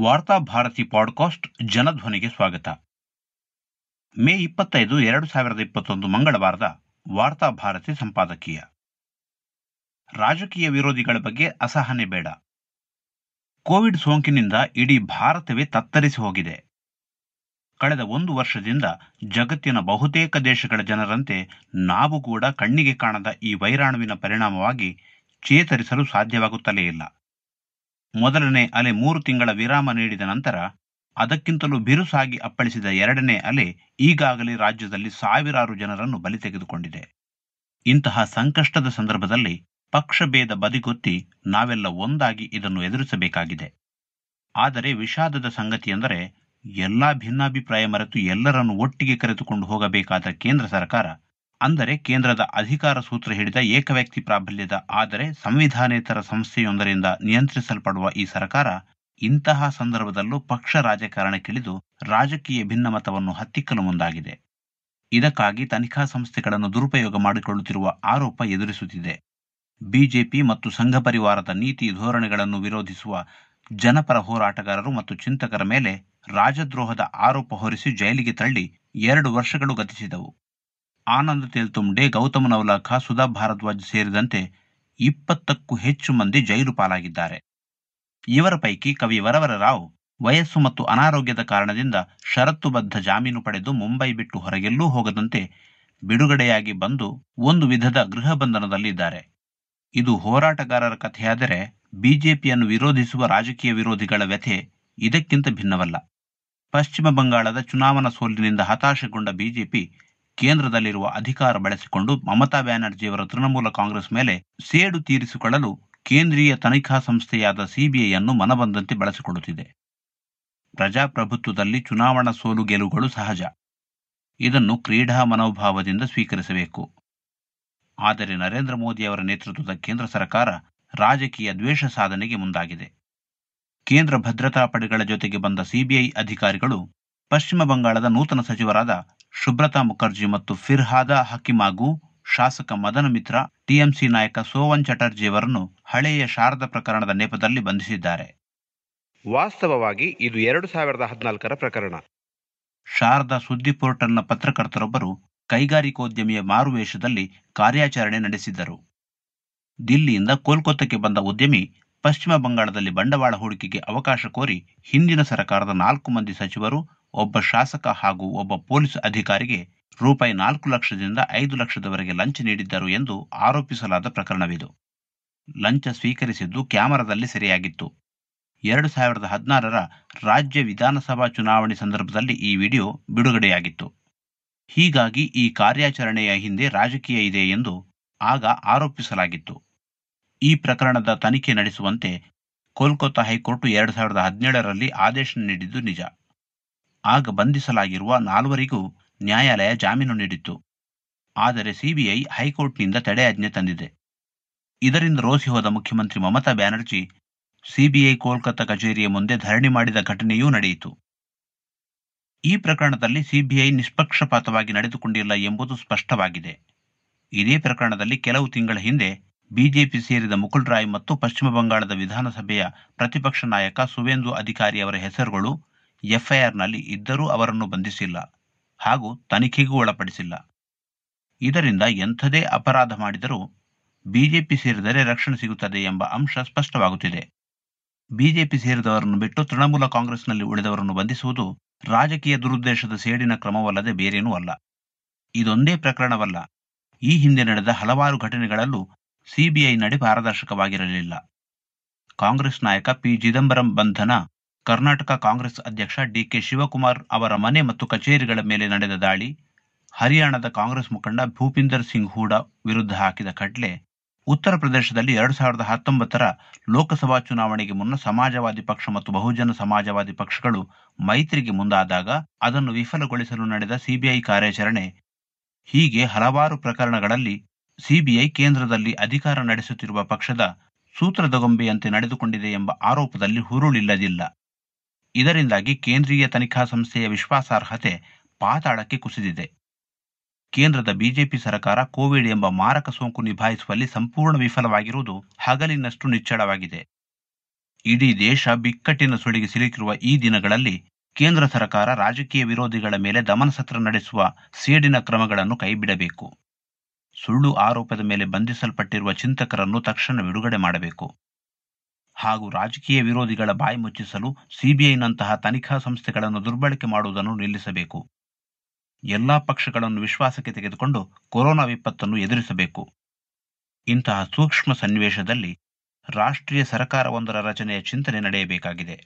ವಾರ್ತಾ ಭಾರತಿ ಪಾಡ್ಕಾಸ್ಟ್ ಜನಧ್ವನಿಗೆ ಸ್ವಾಗತ. ಮೇ ಇಪ್ಪತ್ತೈದು, ಎರಡು ಸಾವಿರದ ಇಪ್ಪತ್ತೊಂದು ಮಂಗಳವಾರದ ವಾರ್ತಾ ಭಾರತಿ ಸಂಪಾದಕೀಯ. ರಾಜಕೀಯ ವಿರೋಧಿಗಳ ಬಗ್ಗೆ ಅಸಹನೆ ಬೇಡ. ಕೋವಿಡ್ ಸೋಂಕಿನಿಂದ ಇಡೀ ಭಾರತವೇ ತತ್ತರಿಸಿ ಹೋಗಿದೆ. ಕಳೆದ ಒಂದು ವರ್ಷದಿಂದ ಜಗತ್ತಿನ ಬಹುತೇಕ ದೇಶಗಳ ಜನರಂತೆ ನಾವು ಕೂಡ ಕಣ್ಣಿಗೆ ಕಾಣದ ಈ ವೈರಾಣುವಿನ ಪರಿಣಾಮವಾಗಿ ಚೇತರಿಸಲು ಸಾಧ್ಯವಾಗುತ್ತಲೇ ಇಲ್ಲ. ಮೊದಲನೇ ಅಲೆ ಮೂರು ತಿಂಗಳ ವಿರಾಮ ನೀಡಿದ ನಂತರ ಅದಕ್ಕಿಂತಲೂ ಬಿರುಸಾಗಿ ಅಪ್ಪಳಿಸಿದ ಎರಡನೇ ಅಲೆ ಈಗಾಗಲೇ ರಾಜ್ಯದಲ್ಲಿ ಸಾವಿರಾರು ಜನರನ್ನು ಬಲಿ ತೆಗೆದುಕೊಂಡಿದೆ. ಇಂತಹ ಸಂಕಷ್ಟದ ಸಂದರ್ಭದಲ್ಲಿ ಪಕ್ಷಭೇದ ಬದಿಗೊತ್ತಿ ನಾವೆಲ್ಲ ಒಂದಾಗಿ ಇದನ್ನು ಎದುರಿಸಬೇಕಾಗಿದೆ. ಆದರೆ ವಿಷಾದದ ಸಂಗತಿಯೆಂದರೆ ಎಲ್ಲಾ ಭಿನ್ನಾಭಿಪ್ರಾಯ ಮರೆತು ಎಲ್ಲರನ್ನು ಒಟ್ಟಿಗೆ ಕರೆದುಕೊಂಡು ಹೋಗಬೇಕಾದ ಕೇಂದ್ರ ಸರ್ಕಾರ ಅಂದರೆ ಕೇಂದ್ರದ ಅಧಿಕಾರ ಸೂತ್ರ ಹಿಡಿದ ಏಕವ್ಯಕ್ತಿ ಪ್ರಾಬಲ್ಯದ ಆದರೆ ಸಂವಿಧಾನೇತರ ಸಂಸ್ಥೆಯೊಂದರಿಂದ ನಿಯಂತ್ರಿಸಲ್ಪಡುವ ಈ ಸರ್ಕಾರ ಇಂತಹ ಸಂದರ್ಭದಲ್ಲೂ ಪಕ್ಷ ರಾಜಕಾರಣಕ್ಕಿಳಿದು ರಾಜಕೀಯ ಭಿನ್ನಮತವನ್ನು ಹತ್ತಿಕ್ಕಲು ಮುಂದಾಗಿದೆ. ಇದಕ್ಕಾಗಿ ತನಿಖಾ ಸಂಸ್ಥೆಗಳನ್ನು ದುರುಪಯೋಗ ಮಾಡಿಕೊಳ್ಳುತ್ತಿರುವ ಆರೋಪ ಎದುರಿಸುತ್ತಿದೆ. ಬಿಜೆಪಿ ಮತ್ತು ಸಂಘ ಪರಿವಾರದ ನೀತಿ ಧೋರಣೆಗಳನ್ನು ವಿರೋಧಿಸುವ ಜನಪರ ಹೋರಾಟಗಾರರು ಮತ್ತು ಚಿಂತಕರ ಮೇಲೆ ರಾಜದ್ರೋಹದ ಆರೋಪ ಹೊರಿಸಿ ಜೈಲಿಗೆ ತಳ್ಳಿ ಎರಡು ವರ್ಷಗಳು ಗತಿಸಿದವು. ಆನಂದ್ ತೇಲ್ತುಂಡೆ, ಗೌತಮ ನವಲಖ, ಸುಧಾ ಭಾರದ್ವಾಜ್ ಸೇರಿದಂತೆ ಇಪ್ಪತ್ತಕ್ಕೂ ಹೆಚ್ಚು ಮಂದಿ ಜೈಲು ಪಾಲಾಗಿದ್ದಾರೆ. ಇವರ ಪೈಕಿ ಕವಿ ವರವರರಾವ್ ವಯಸ್ಸು ಮತ್ತು ಅನಾರೋಗ್ಯದ ಕಾರಣದಿಂದ ಷರತ್ತುಬದ್ಧ ಜಾಮೀನು ಪಡೆದು ಮುಂಬೈ ಬಿಟ್ಟು ಹೊರಗೆಲ್ಲೂ ಹೋಗದಂತೆ ಬಿಡುಗಡೆಯಾಗಿ ಬಂದು ಒಂದು ವಿಧದ ಗೃಹ ಬಂಧನದಲ್ಲಿದ್ದಾರೆ ಇದು ಹೋರಾಟಗಾರರ ಕಥೆಯಾದರೆ ಬಿಜೆಪಿಯನ್ನು ವಿರೋಧಿಸುವ ರಾಜಕೀಯ ವಿರೋಧಿಗಳ ವ್ಯಥೆ ಇದಕ್ಕಿಂತ ಭಿನ್ನವಲ್ಲ. ಪಶ್ಚಿಮ ಬಂಗಾಳದ ಚುನಾವಣಾ ಸೋಲಿನಿಂದ ಹತಾಶಗೊಂಡ ಬಿಜೆಪಿ ಕೇಂದ್ರದಲ್ಲಿರುವ ಅಧಿಕಾರ ಬಳಸಿಕೊಂಡು ಮಮತಾ ಬ್ಯಾನರ್ಜಿಯವರ ತೃಣಮೂಲ ಕಾಂಗ್ರೆಸ್ ಮೇಲೆ ಸೇಡು ತೀರಿಸಿಕೊಳ್ಳಲು ಕೇಂದ್ರೀಯ ತನಿಖಾ ಸಂಸ್ಥೆಯಾದ ಸಿಬಿಐ ಅನ್ನು ಮನಬಂದಂತೆ ಬಳಸಿಕೊಳ್ಳುತ್ತಿದೆ. ಪ್ರಜಾಪ್ರಭುತ್ವದಲ್ಲಿ ಚುನಾವಣಾ ಸೋಲು ಗೆಲುವುಗಳು ಸಹಜ. ಇದನ್ನು ಕ್ರೀಡಾ ಮನೋಭಾವದಿಂದ ಸ್ವೀಕರಿಸಬೇಕು. ಆದರೆ ನರೇಂದ್ರ ಮೋದಿಯವರ ನೇತೃತ್ವದ ಕೇಂದ್ರ ಸರ್ಕಾರ ರಾಜಕೀಯ ದ್ವೇಷ ಸಾಧನೆಗೆ ಮುಂದಾಗಿದೆ. ಕೇಂದ್ರ ಭದ್ರತಾ ಪಡೆಗಳ ಜೊತೆಗೆ ಬಂದ ಸಿಬಿಐ ಅಧಿಕಾರಿಗಳು ಪಶ್ಚಿಮ ಬಂಗಾಳದ ನೂತನ ಸಚಿವರಾದ ಶುಭ್ರತಾ ಮುಖರ್ಜಿ ಮತ್ತು ಫಿರ್ಹಾದ ಹಕಿಮಾಗೂ ಶಾಸಕ ಮದನ ಮಿತ್ರ ಟಿಎಂಸಿ ನಾಯಕ ಸೋವನ್ ಚಟರ್ಜಿಯವರನ್ನು ಹಳೆಯ ಶಾರದಾ ಪ್ರಕರಣದ ನೆಪದಲ್ಲಿ ಬಂಧಿಸಿದ್ದಾರೆ. ವಾಸ್ತವವಾಗಿ ಇದು ಎರಡು ಸಾವಿರದ ಹದಿನಾಲ್ಕರ ಪ್ರಕರಣ. ಶಾರದಾ ಸುದ್ದಿ ಪೋರ್ಟಲ್ನ ಪತ್ರಕರ್ತರೊಬ್ಬರು ಕೈಗಾರಿಕೋದ್ಯಮಿಯ ಮಾರುವೇಷದಲ್ಲಿ ಕಾರ್ಯಾಚರಣೆ ನಡೆಸಿದ್ದರು. ದಿಲ್ಲಿಯಿಂದ ಕೋಲ್ಕತ್ತಾಕ್ಕೆ ಬಂದ ಉದ್ಯಮಿ ಪಶ್ಚಿಮ ಬಂಗಾಳದಲ್ಲಿ ಬಂಡವಾಳ ಹೂಡಿಕೆಗೆ ಅವಕಾಶ ಕೋರಿ ಹಿಂದಿನ ಸರ್ಕಾರದ ನಾಲ್ಕು ಮಂದಿ ಸಚಿವರು ಒಬ್ಬ ಶಾಸಕ ಹಾಗೂ ಒಬ್ಬ ಪೊಲೀಸ್ ಅಧಿಕಾರಿಗೆ ರೂಪಾಯಿ ನಾಲ್ಕು ಲಕ್ಷದಿಂದ ಐದು ಲಕ್ಷದವರೆಗೆ ಲಂಚ ನೀಡಿದ್ದರು ಎಂದು ಆರೋಪಿಸಲಾದ ಪ್ರಕರಣವಿದು. ಲಂಚ ಸ್ವೀಕರಿಸಿದ್ದು ಕ್ಯಾಮರಾದಲ್ಲಿ ಸೆರೆಯಾಗಿತ್ತು. ಎರಡು ಸಾವಿರದ ಹದಿನಾರರ ರಾಜ್ಯ ವಿಧಾನಸಭಾ ಚುನಾವಣೆ ಸಂದರ್ಭದಲ್ಲಿ ಈ ವಿಡಿಯೋ ಬಿಡುಗಡೆಯಾಗಿತ್ತು. ಹೀಗಾಗಿ ಈ ಕಾರ್ಯಾಚರಣೆಯ ಹಿಂದೆ ರಾಜಕೀಯ ಇದೆ ಎಂದು ಆಗ ಆರೋಪಿಸಲಾಗಿತ್ತು. ಈ ಪ್ರಕರಣದ ತನಿಖೆ ನಡೆಸುವಂತೆ ಕೋಲ್ಕತ್ತಾ ಹೈಕೋರ್ಟ್ ಎರಡು ಸಾವಿರದ ಹದಿನೇಳರಲ್ಲಿ ಆದೇಶ ನೀಡಿದ್ದು ನಿಜ. ಆಗ ಬಂಧಿಸಲಾಗಿರುವ ನಾಲ್ವರಿಗೂ ನ್ಯಾಯಾಲಯ ಜಾಮೀನು ನೀಡಿತ್ತು. ಆದರೆ ಸಿಬಿಐ ಹೈಕೋರ್ಟ್ನಿಂದ ತಡೆಯಾಜ್ಞೆ ತಂದಿದೆ. ಇದರಿಂದ ರೋಸಿ ಹೋದ ಮುಖ್ಯಮಂತ್ರಿ ಮಮತಾ ಬ್ಯಾನರ್ಜಿ ಸಿಬಿಐ ಕೋಲ್ಕತ್ತಾ ಕಚೇರಿಯ ಮುಂದೆ ಧರಣಿ ಮಾಡಿದ ಘಟನೆಯೂ ನಡೆಯಿತು. ಈ ಪ್ರಕರಣದಲ್ಲಿ ಸಿಬಿಐ ನಿಷ್ಪಕ್ಷಪಾತವಾಗಿ ನಡೆದುಕೊಂಡಿಲ್ಲ ಎಂಬುದು ಸ್ಪಷ್ಟವಾಗಿದೆ. ಇದೇ ಪ್ರಕರಣದಲ್ಲಿ ಕೆಲವು ತಿಂಗಳ ಹಿಂದೆ ಬಿಜೆಪಿ ಸೇರಿದ ಮುಕುಲ್ ರಾಯ್ ಮತ್ತು ಪಶ್ಚಿಮ ಬಂಗಾಳದ ವಿಧಾನಸಭೆಯ ಪ್ರತಿಪಕ್ಷ ನಾಯಕ ಸುವೇಂದು ಅಧಿಕಾರಿ ಅವರ ಹೆಸರುಗಳು ಎಫ್ಐಆರ್ನಲ್ಲಿ ಇದ್ದರೂ ಅವರನ್ನು ಬಂಧಿಸಿಲ್ಲ ಹಾಗೂ ತನಿಖೆಗೂ ಒಳಪಡಿಸಿಲ್ಲ. ಇದರಿಂದ ಎಂಥದೇ ಅಪರಾಧ ಮಾಡಿದರೂ ಬಿಜೆಪಿ ಸೇರಿದರೆ ರಕ್ಷಣೆ ಸಿಗುತ್ತದೆ ಎಂಬ ಅಂಶ ಸ್ಪಷ್ಟವಾಗುತ್ತಿದೆ. ಬಿಜೆಪಿ ಸೇರಿದವರನ್ನು ಬಿಟ್ಟು ತೃಣಮೂಲ ಕಾಂಗ್ರೆಸ್ನಲ್ಲಿ ಉಳಿದವರನ್ನು ಬಂಧಿಸುವುದು ರಾಜಕೀಯ ದುರುದ್ದೇಶದ ಸೇಡಿನ ಕ್ರಮವಲ್ಲದೆ ಬೇರೇನೂ ಅಲ್ಲ. ಇದೊಂದೇ ಪ್ರಕರಣವಲ್ಲ. ಈ ಹಿಂದೆ ನಡೆದ ಹಲವಾರು ಘಟನೆಗಳಲ್ಲೂ ಸಿಬಿಐ ನಡೆ ಪಾರದರ್ಶಕವಾಗಿರಲಿಲ್ಲ. ಕಾಂಗ್ರೆಸ್ ನಾಯಕ ಪಿ. ಚಿದಂಬರಂ ಬಂಧನ ಕರ್ನಾಟಕ ಕಾಂಗ್ರೆಸ್ ಅಧ್ಯಕ್ಷ ಡಿಕೆ ಶಿವಕುಮಾರ್ ಅವರ ಮನೆ ಮತ್ತು ಕಚೇರಿಗಳ ಮೇಲೆ ನಡೆದ ದಾಳಿ, ಹರಿಯಾಣದ ಕಾಂಗ್ರೆಸ್ ಮುಖಂಡ ಭೂಪಿಂದರ್ ಸಿಂಗ್ ಹೂಡಾ ವಿರುದ್ಧ ಹಾಕಿದ ಖಡ್ಲೆ ಉತ್ತರ ಪ್ರದೇಶದಲ್ಲಿ ಎರಡ್ ಸಾವಿರದ ಹತ್ತೊಂಬತ್ತರ ಲೋಕಸಭಾ ಚುನಾವಣೆಗೆ ಮುನ್ನ ಸಮಾಜವಾದಿ ಪಕ್ಷ ಮತ್ತು ಬಹುಜನ ಸಮಾಜವಾದಿ ಪಕ್ಷಗಳು ಮೈತ್ರಿಗೆ ಮುಂದಾದಾಗ ಅದನ್ನು ವಿಫಲಗೊಳಿಸಲು ನಡೆದ ಸಿಬಿಐ ಕಾರ್ಯಾಚರಣೆ. ಹೀಗೆ ಹಲವಾರು ಪ್ರಕರಣಗಳಲ್ಲಿ ಸಿಬಿಐ ಕೇಂದ್ರದಲ್ಲಿ ಅಧಿಕಾರ ನಡೆಸುತ್ತಿರುವ ಪಕ್ಷದ ಸೂತ್ರದಗೊಂಬೆಯಂತೆ ನಡೆದುಕೊಂಡಿದೆ ಎಂಬ ಆರೋಪದಲ್ಲಿ ಹುರುಳಿಲ್ಲದಿಲ್ಲ. ಇದರಿಂದಾಗಿ ಕೇಂದ್ರೀಯ ತನಿಖಾ ಸಂಸ್ಥೆಯ ವಿಶ್ವಾಸಾರ್ಹತೆ ಪಾತಾಳಕ್ಕೆ ಕುಸಿದಿದೆ. ಕೇಂದ್ರದ ಬಿಜೆಪಿ ಸರ್ಕಾರ ಕೋವಿಡ್ ಎಂಬ ಮಾರಕ ಸೋಂಕು ನಿಭಾಯಿಸುವಲ್ಲಿ ಸಂಪೂರ್ಣ ವಿಫಲವಾಗಿರುವುದು ಹಗಲಿನಷ್ಟು ನಿಚ್ಚಳವಾಗಿದೆ. ಇಡೀ ದೇಶ ಬಿಕ್ಕಟ್ಟಿನ ಸುಳಿಗೆ ಸಿಲುಕಿರುವ ಈ ದಿನಗಳಲ್ಲಿ ಕೇಂದ್ರ ಸರ್ಕಾರ ರಾಜಕೀಯ ವಿರೋಧಿಗಳ ಮೇಲೆ ದಮನಸತ್ರ ನಡೆಸುವ ಸೇಡಿನ ಕ್ರಮಗಳನ್ನು ಕೈಬಿಡಬೇಕು. ಸುಳ್ಳು ಆರೋಪದ ಮೇಲೆ ಬಂಧಿಸಲ್ಪಟ್ಟಿರುವ ಚಿಂತಕರನ್ನು ತಕ್ಷಣ ಬಿಡುಗಡೆ ಮಾಡಬೇಕು. ಹಾಗೂ ರಾಜಕೀಯ ವಿರೋಧಿಗಳ ಬಾಯಿ ಮುಚ್ಚಿಸಲು ಸಿಬಿಐನಂತಹ ತನಿಖಾ ಸಂಸ್ಥೆಗಳನ್ನು ದುರ್ಬಳಕೆ ಮಾಡುವುದನ್ನು ನಿಲ್ಲಿಸಬೇಕು. ಎಲ್ಲಾ ಪಕ್ಷಗಳನ್ನು ವಿಶ್ವಾಸಕ್ಕೆ ತೆಗೆದುಕೊಂಡು ಕೊರೋನಾ ವಿಪತ್ತನ್ನು ಎದುರಿಸಬೇಕು. ಇಂತಹ ಸೂಕ್ಷ್ಮ ಸನ್ನಿವೇಶದಲ್ಲಿ ರಾಷ್ಟ್ರೀಯ ಸರಕಾರವೊಂದರ ರಚನೆಯ ಚಿಂತನೆ ನಡೆಯಬೇಕಾಗಿದೆ.